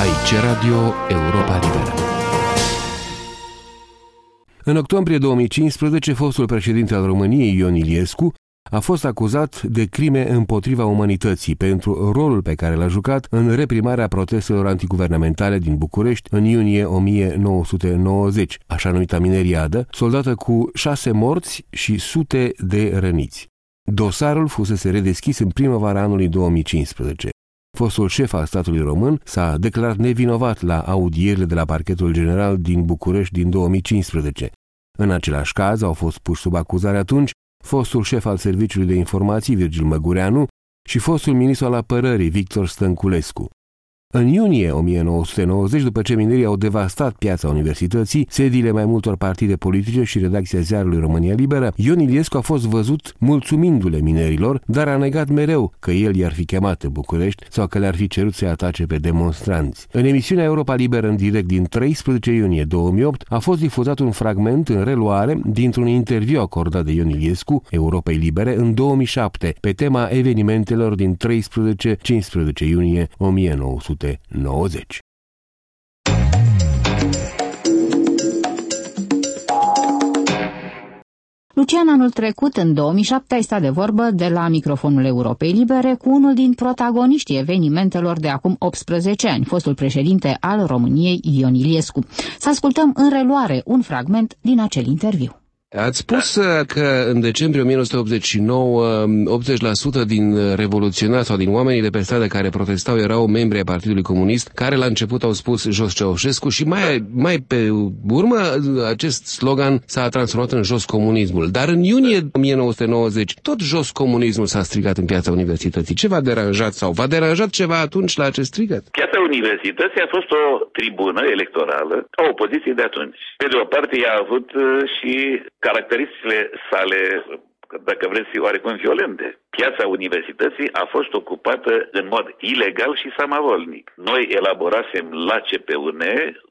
Aici Radio Europa Liberă. În octombrie 2015, fostul președinte al României, Ion Iliescu, a fost acuzat de crime împotriva umanității pentru rolul pe care l-a jucat în reprimarea protestelor antiguvernamentale din București în iunie 1990, așa numita mineriadă, soldată cu șase morți și sute de răniți. Dosarul fusese redeschis în primăvara anului 2015. Fostul șef al statului român s-a declarat nevinovat la audierile de la parchetul general din București din 2015. În același caz au fost puși sub acuzare atunci fostul șef al Serviciului de Informații Virgil Măgureanu și fostul ministru al apărării Victor Stănculescu. În iunie 1990, după ce minerii au devastat piața universității, sediile mai multor partide politice și redacția ziarului România Liberă, Ion Iliescu a fost văzut mulțumindu-le minerilor, dar a negat mereu că el i-ar fi chemat în București sau că le-ar fi cerut să-i atace pe demonstranți. În emisiunea Europa Liberă în direct din 13 iunie 2008 a fost difuzat un fragment în reluare dintr-un interviu acordat de Ion Iliescu Europei Libere în 2007 pe tema evenimentelor din 13-15 iunie 1900. 1990. Lucian anul trecut, în 2007, ai stat de vorbă de la microfonul Europei Libere cu unul din protagoniștii evenimentelor de acum 18 ani, fostul președinte al României, Ion Iliescu. Să ascultăm în reluare un fragment din acel interviu. Ați spus da. că în decembrie 1989 80% din revoluționari sau din oamenii de pe stradă care protestau erau membri ai Partidului Comunist, care la început au spus jos Ceaușescu și mai, mai pe urmă acest slogan s-a transformat în jos comunismul. Dar în iunie 1990 tot jos comunismul s-a strigat în piața universității. Ce v-a deranjat sau v-a deranjat ceva atunci la acest strigăt? Piața universității a fost o tribună electorală a opoziției de atunci. Pe de o parte ea a avut uh, și caracteristicile sale dacă vreți, oarecum violente. Piața universității a fost ocupată în mod ilegal și samavolnic. Noi elaborasem la CPUN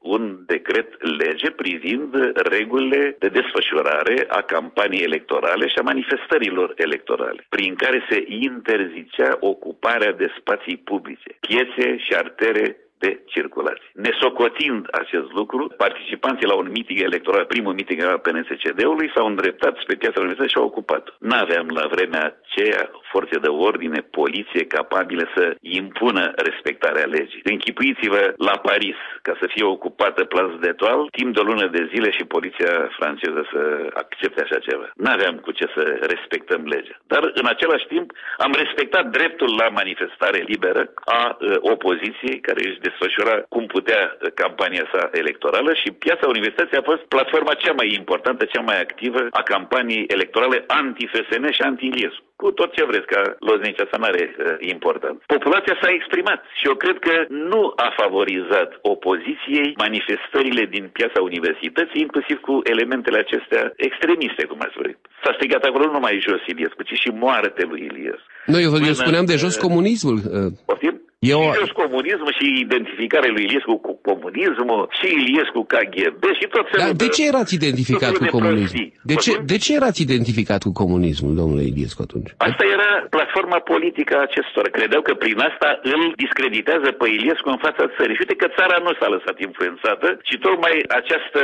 un decret lege privind regulile de desfășurare a campaniei electorale și a manifestărilor electorale, prin care se interzicea ocuparea de spații publice, piețe și artere de circulație. Nesocotind acest lucru, participanții la un meeting electoral, primul meeting al PNSCD-ului, s-au îndreptat spre piața universității și au ocupat. N-aveam la vremea aceea forțe de ordine, poliție capabile să impună respectarea legii. Închipuiți-vă la Paris ca să fie ocupată Place de Toal, timp de o lună de zile și poliția franceză să accepte așa ceva. N-aveam cu ce să respectăm legea. Dar în același timp am respectat dreptul la manifestare liberă a uh, opoziției care își desfășura cum putea uh, campania sa electorală și piața universității a fost platforma cea mai importantă, cea mai activă a campaniei electorale anti-FSN și anti-Iliescu cu tot ce vreți, ca Loznicea să nu are uh, important. Populația s-a exprimat și eu cred că nu a favorizat opoziției manifestările din piața universității, inclusiv cu elementele acestea extremiste, cum ați spus. S-a strigat acolo nu numai jos Iliescu, ci și moarte lui Iliescu. Nu, eu, eu spuneam de jos comunismul. Uh... Poftim? Eu... Și comunismul și identificarea lui Iliescu cu comunismul și Iliescu KGB și tot felul Dar de ce erați identificat cu comunismul? De ce, de ce erați identificat cu comunismul, domnule Iliescu, atunci? Asta era platforma politică a acestor. Credeau că prin asta îl discreditează pe Iliescu în fața țării. Și uite că țara nu s-a lăsat influențată și tocmai această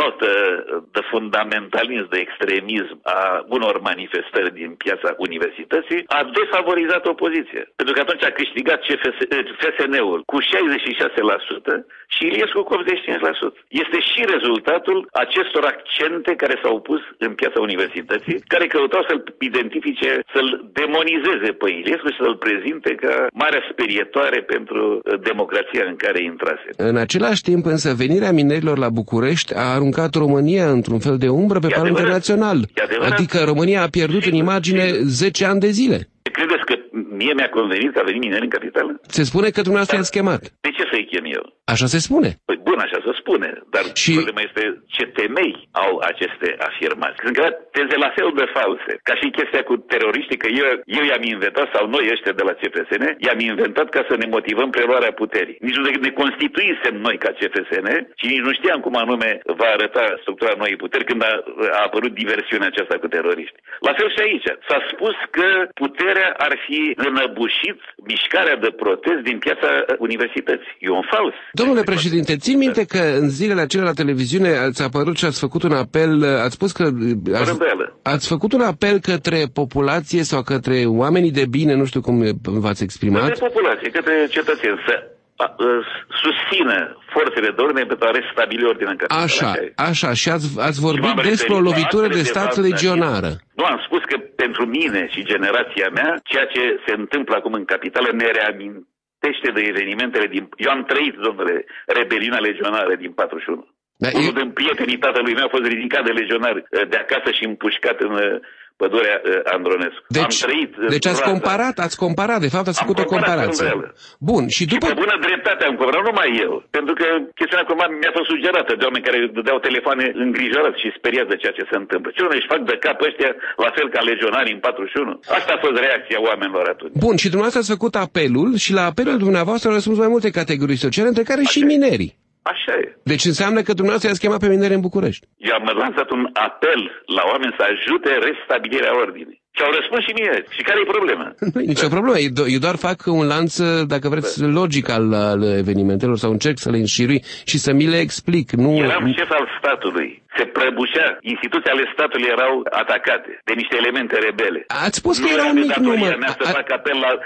notă de fundamentalism, de extremism a unor manifestări din piața universității a defavorizat opoziția. Pentru că atunci a câștigat CFS FSN-ul cu 66% și Iliescu cu 85%. Este și rezultatul acestor accente care s-au pus în piața universității, care căutau să-l identifice, să-l demonizeze pe Iliescu și să-l prezinte ca marea sperietoare pentru uh, democrația în care intrase. În același timp, însă, venirea minerilor la București a aruncat România într-un fel de umbră pe plan internațional. Adică România a pierdut în imagine 10 ani de zile. Credeți că mie mi-a convenit că a venit mineri în capitală? Se spune că dumneavoastră i-ați chemat. De ce să-i chem eu? Așa se spune. Păi bun, așa se spune, dar Și- problema este ce temei au aceste afirmații. Sunt creat teze la fel de false, ca și chestia cu teroriștii, că eu, eu i-am inventat, sau noi ăștia de la CFSN, i-am inventat ca să ne motivăm preluarea puterii. Nici nu ne constituisem noi ca CFSN, ci nici nu știam cum anume va arăta structura noii puteri când a, a apărut diversiunea aceasta cu teroriști. La fel și aici. S-a spus că puterea ar fi înăbușit mișcarea de protest din piața universității. E un fals. Domnule președinte, țin minte că în zilele acelea la televiziune ați apărut și ați făcut un apel, ați spus că Fără ați, îndoială. ați făcut un apel către populație sau către oamenii de bine, nu știu cum v-ați exprimat. Către populație, către cetățeni, să a, a, susțină forțele de ordine pentru a restabili ordinea în capitală. Așa, e. așa, și ați, ați Și vorbit m-am despre o referit la lovitură actele de de stat fapt legionară. Nu, am spus că pentru mine și generația mea, ceea ce se întâmplă acum în capitală ne reamintește de evenimentele din... Eu am trăit, domnule, rebeliunea legionară din 41. Da, Unul e- din prietenii tatălui meu a fost ridicat de legionari eh, de acasă și împușcat în eh, pădurea eh, Andronescu. Deci, am trăit eh, deci ați groaza. comparat, ați comparat, de fapt ați Am făcut o comparat, comparație. fără îndoială. Bun, și Și după... pe bună dreptate am comparat, nu numai eu. Pentru că chestiunea acum mi-a fost sugerată de oameni care dădeau telefoane îngrijorați și speriați de ceea ce se întâmplă. Ce nu își fac de cap ăștia la fel ca legionarii în 41? Asta a fost reacția oamenilor atunci. Bun, și dumneavoastră ați făcut apelul și la apelul dumneavoastră au răspuns mai multe categorii sociale, între care și Așa e. minerii. Așa e. Deci înseamnă că dumneavoastră i-ați chemat pe mineri în București. Eu am lansat un apel la oameni să ajute restabilirea ordinii. Și au răspuns și mie. Și care e problema? Nu e nicio problemă. Eu, do- eu doar fac un lanț, dacă vreți, logic al, al evenimentelor sau încerc să le înșirui și să mi le explic. Nu, Eram șef al statului. Se prăbușea. Instituțiile ale statului erau atacate de niște elemente rebele. Ați spus că nu era un de mic datoria număr. mea să A- fac apel la uh,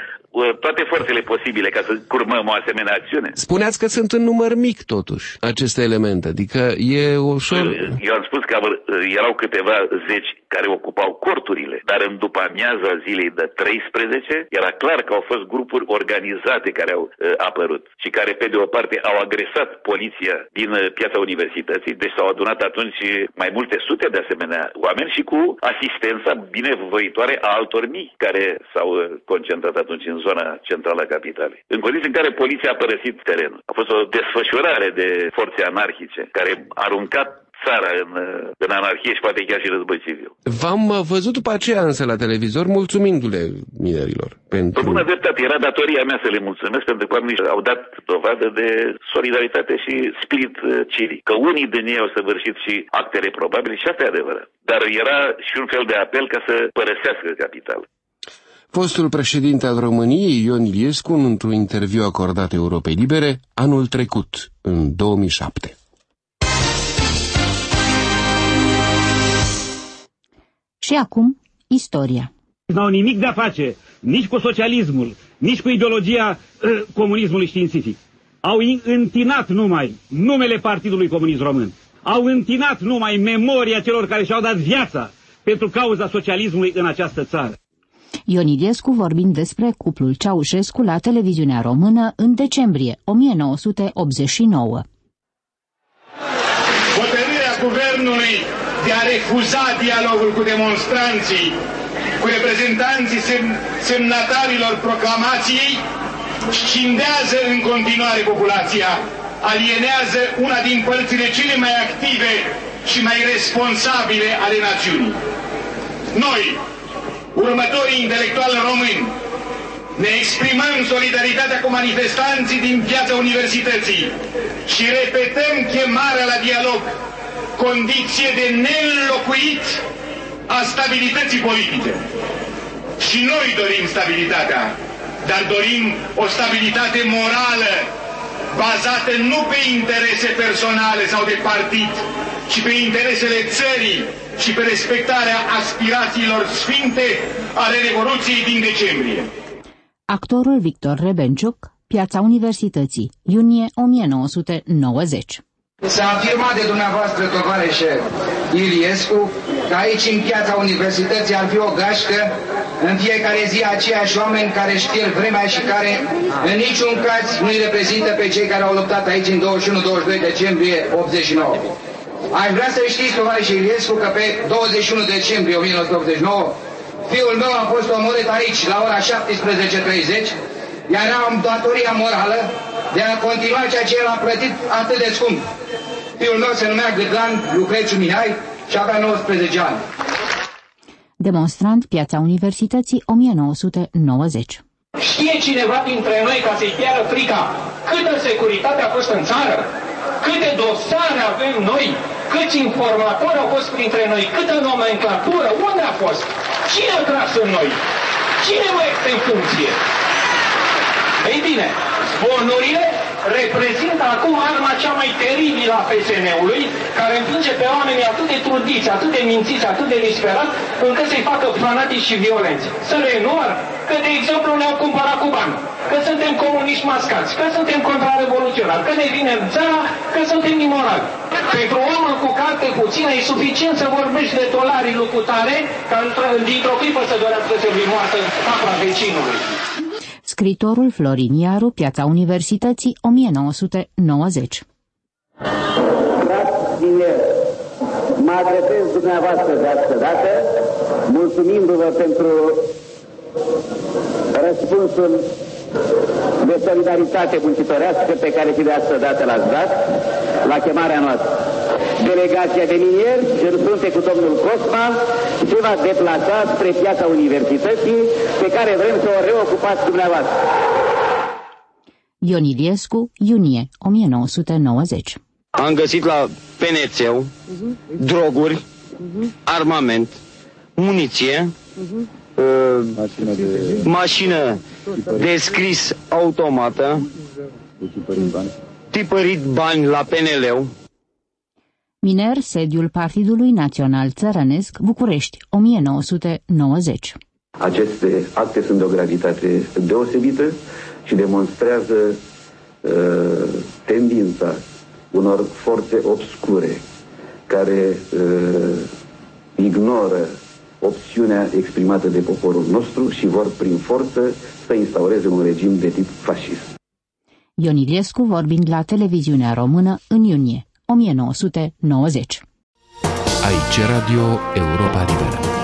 toate forțele posibile ca să curmăm o asemenea acțiune. Spuneați că sunt în număr mic, totuși, aceste elemente. Adică e ușor... Eu am spus că uh, erau câteva zeci care ocupau corturile, dar în după amiaza zilei de 13 era clar că au fost grupuri organizate care au uh, apărut și care pe de o parte au agresat poliția din uh, piața universității, deci s-au adunat atunci mai multe sute de asemenea oameni și cu asistența binevoitoare a altor mii care s-au uh, concentrat atunci în zona centrală a capitalei. În condiții în care poliția a părăsit terenul. A fost o desfășurare de forțe anarhice care a aruncat țara în, uh, în anarhie și poate chiar și război civil. V-am uh, văzut după aceea însă la televizor mulțumindu-le minerilor. Pe Pentru... bună dreptate, era datoria mea să le mulțumesc pentru că oamenii au dat dovadă de solidaritate și spirit uh, civic. Că unii din ei au săvârșit și acte reprobabile și asta e adevărat. Dar era și un fel de apel ca să părăsească capitala. Fostul președinte al României, Ion Iliescu, într-un interviu acordat Europei Libere anul trecut, în 2007. Și acum, istoria. N-au nimic de a face nici cu socialismul, nici cu ideologia uh, comunismului științific. Au in- întinat numai numele Partidului Comunist Român. Au întinat numai memoria celor care și-au dat viața pentru cauza socialismului în această țară. Ion Iliescu vorbind despre cuplul Ceaușescu la televiziunea română în decembrie 1989. Hotărârea guvernului de a refuza dialogul cu demonstranții, cu reprezentanții sem- semnatarilor proclamației, scindează în continuare populația, alienează una din părțile cele mai active și mai responsabile ale națiunii. Noi, următorii intelectuali români, ne exprimăm solidaritatea cu manifestanții din piața universității și repetăm chemarea la dialog, condiție de neînlocuit a stabilității politice. Și noi dorim stabilitatea, dar dorim o stabilitate morală, bazată nu pe interese personale sau de partid, ci pe interesele țării și pe respectarea aspirațiilor sfinte ale Revoluției din decembrie. Actorul Victor Rebenciuc, Piața Universității, iunie 1990. S-a afirmat de dumneavoastră, tovarășe Iliescu, că aici, în piața universității, ar fi o gașcă în fiecare zi aceiași oameni care își pierd vremea și care în niciun caz nu îi reprezintă pe cei care au luptat aici în 21-22 decembrie 89. Aș vrea să știți, tovarășe Iliescu, că pe 21 decembrie 1989, fiul meu a fost omorât aici la ora 17.30, iar am datoria morală de a continua ceea ce el a plătit atât de scump. Fiul meu se numea Gâdlan Lucrețiu Mihai și avea 19 ani. Demonstrant Piața Universității 1990 Știe cineva dintre noi ca să-i piară frica câtă securitate a fost în țară? Câte dosare avem noi? Câți informatori au fost printre noi? Câtă nomenclatură? Unde a fost? Cine a tras în noi? Cine mai este în funcție? Ei bine, zvonurile reprezintă acum arma cea mai teribilă a FSN-ului, care împinge pe oamenii atât de trudiți, atât de mințiți, atât de disperați, încât să-i facă fanatici și violenți. Să le enumăr că, de exemplu, ne-au cumpărat cu bani, că suntem comuniști mascați, că suntem contrarevoluționari, că ne vine țara, că suntem imorali. Pentru omul cu carte puțină e suficient să vorbești de dolarii lucutare, ca dintr-o clipă să dorească să fii moartă apa vecinului. Scritorul Florin Iaru, Piața Universității, 1990 Frați tineri, mă adresez dumneavoastră de asta dată, mulțumindu-vă pentru răspunsul de solidaritate muncitorească pe care și de asta dată l-ați dat la chemarea noastră. Delegația de minieri, în frunte cu domnul Cosma, se va deplasa spre piața universității pe care vrem să o reocupați dumneavoastră. Ion Iliescu, iunie 1990 Am găsit la penețeu droguri, armament, muniție, uh, mașină de scris automată, tipărit bani la PNL-ul, Miner, sediul Partidului Național Țărănesc, București, 1990 Aceste acte sunt de o gravitate deosebită și demonstrează uh, tendința unor forțe obscure care uh, ignoră opțiunea exprimată de poporul nostru și vor prin forță să instaureze un regim de tip fascist. Ion Iliescu vorbind la televiziunea română în iunie 1990 Aici Radio Europa Liberă